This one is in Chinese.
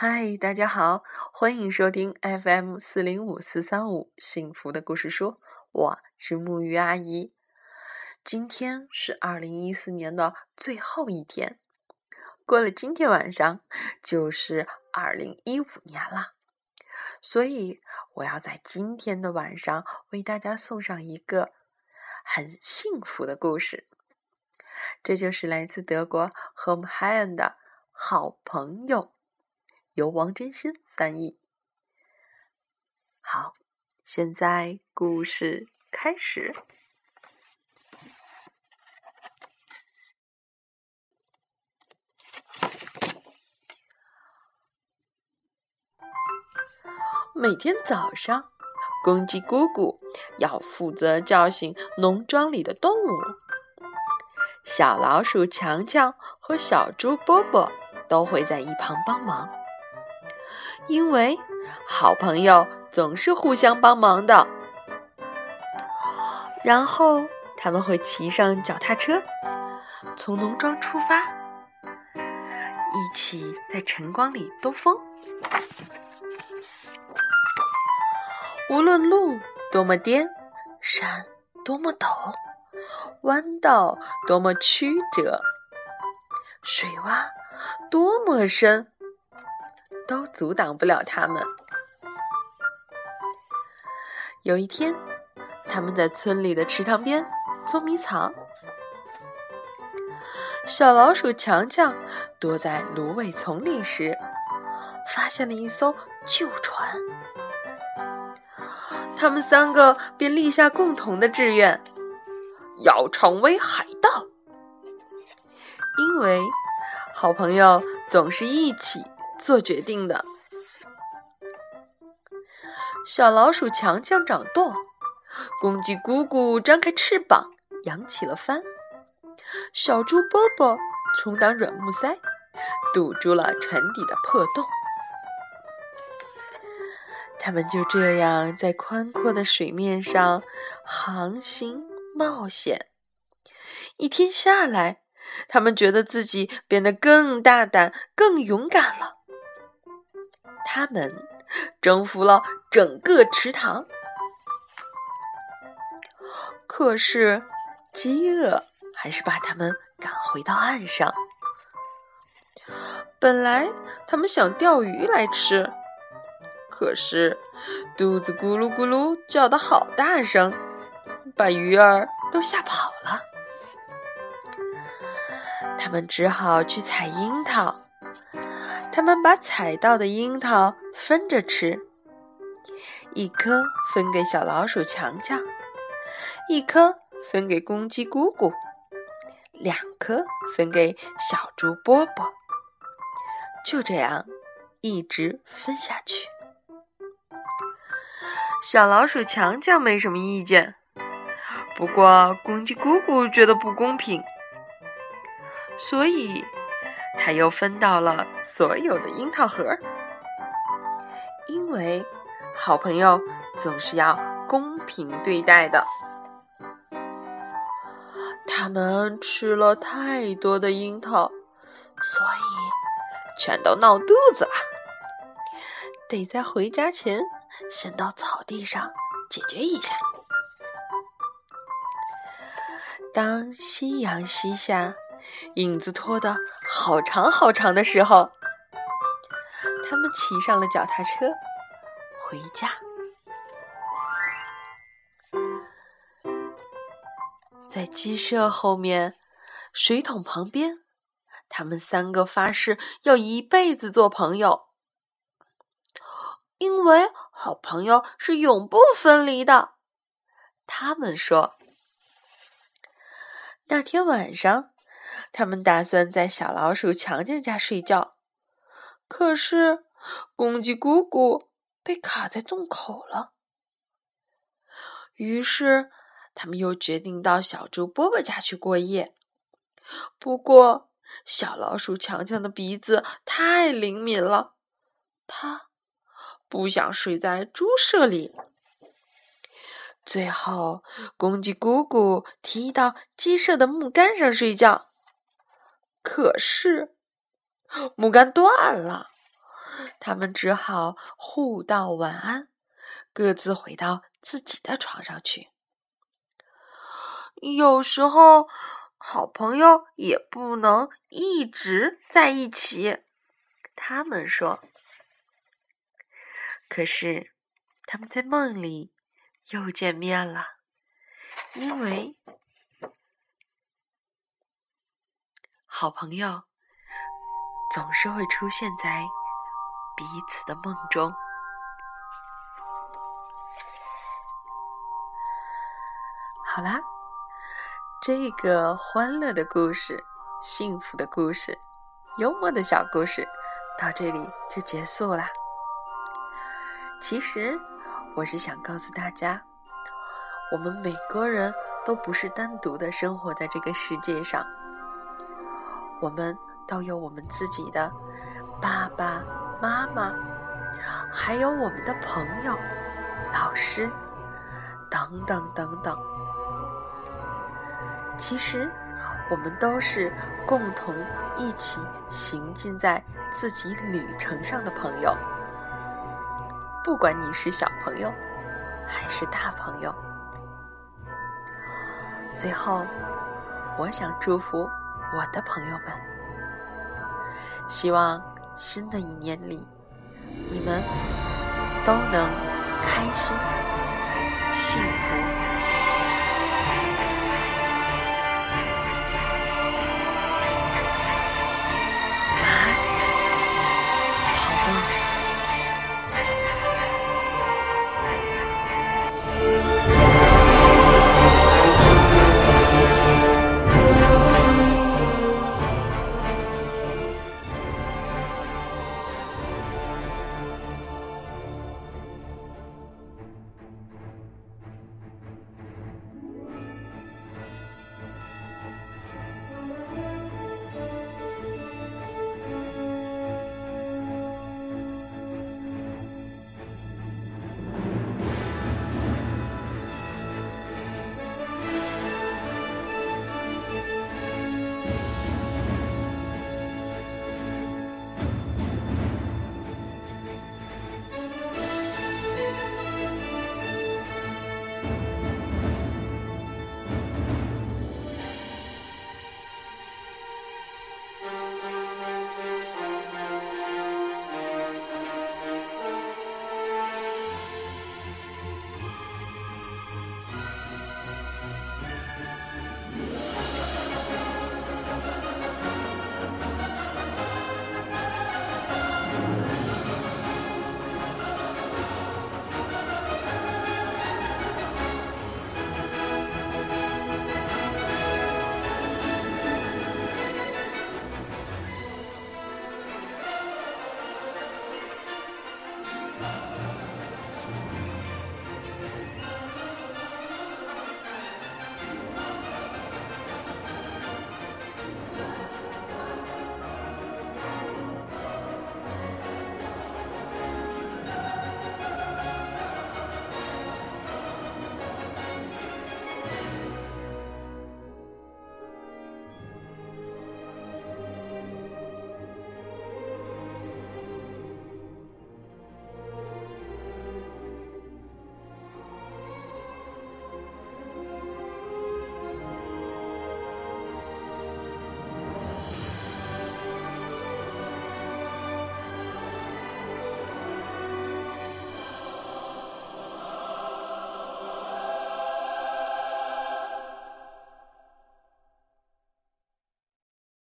嗨，大家好，欢迎收听 FM 四零五四三五幸福的故事书，我是木鱼阿姨。今天是二零一四年的最后一天，过了今天晚上就是二零一五年了，所以我要在今天的晚上为大家送上一个很幸福的故事，这就是来自德国 Home Haen 的好朋友。由王真心翻译。好，现在故事开始。每天早上，公鸡姑姑要负责叫醒农庄里的动物。小老鼠强强和小猪波波都会在一旁帮忙。因为好朋友总是互相帮忙的，然后他们会骑上脚踏车，从农庄出发，一起在晨光里兜风。无论路多么颠，山多么陡，弯道多么曲折，水洼多么深。都阻挡不了他们。有一天，他们在村里的池塘边捉迷藏。小老鼠强强躲在芦苇丛里时，发现了一艘旧船。他们三个便立下共同的志愿，要成为海盗。因为好朋友总是一起。做决定的小老鼠强强掌舵，公鸡姑姑张开翅膀扬起了帆，小猪波波充当软木塞，堵住了船底的破洞。他们就这样在宽阔的水面上航行冒险。一天下来，他们觉得自己变得更大胆、更勇敢了。他们征服了整个池塘，可是饥饿还是把他们赶回到岸上。本来他们想钓鱼来吃，可是肚子咕噜咕噜叫的好大声，把鱼儿都吓跑了。他们只好去采樱桃。他们把采到的樱桃分着吃，一颗分给小老鼠强强，一颗分给公鸡姑姑，两颗分给小猪波波。就这样，一直分下去。小老鼠强强没什么意见，不过公鸡姑姑觉得不公平，所以。他又分到了所有的樱桃核，因为好朋友总是要公平对待的。他们吃了太多的樱桃，所以全都闹肚子了，得在回家前先到草地上解决一下。当夕阳西下。影子拖得好长好长的时候，他们骑上了脚踏车回家。在鸡舍后面水桶旁边，他们三个发誓要一辈子做朋友，因为好朋友是永不分离的。他们说，那天晚上。他们打算在小老鼠强强家睡觉，可是公鸡姑姑被卡在洞口了。于是他们又决定到小猪波波家去过夜。不过小老鼠强强的鼻子太灵敏了，它不想睡在猪舍里。最后，公鸡姑姑提议到鸡舍的木杆上睡觉。可是木杆断了，他们只好互道晚安，各自回到自己的床上去。有时候，好朋友也不能一直在一起。他们说。可是，他们在梦里又见面了，因为好朋友总是会出现在彼此的梦中。好啦。这个欢乐的故事、幸福的故事、幽默的小故事，到这里就结束啦。其实，我是想告诉大家，我们每个人都不是单独的生活在这个世界上，我们都有我们自己的爸爸妈妈，还有我们的朋友、老师等等等等。其实，我们都是共同一起行进在自己旅程上的朋友。不管你是小朋友，还是大朋友。最后，我想祝福我的朋友们，希望新的一年里，你们都能开心、幸福。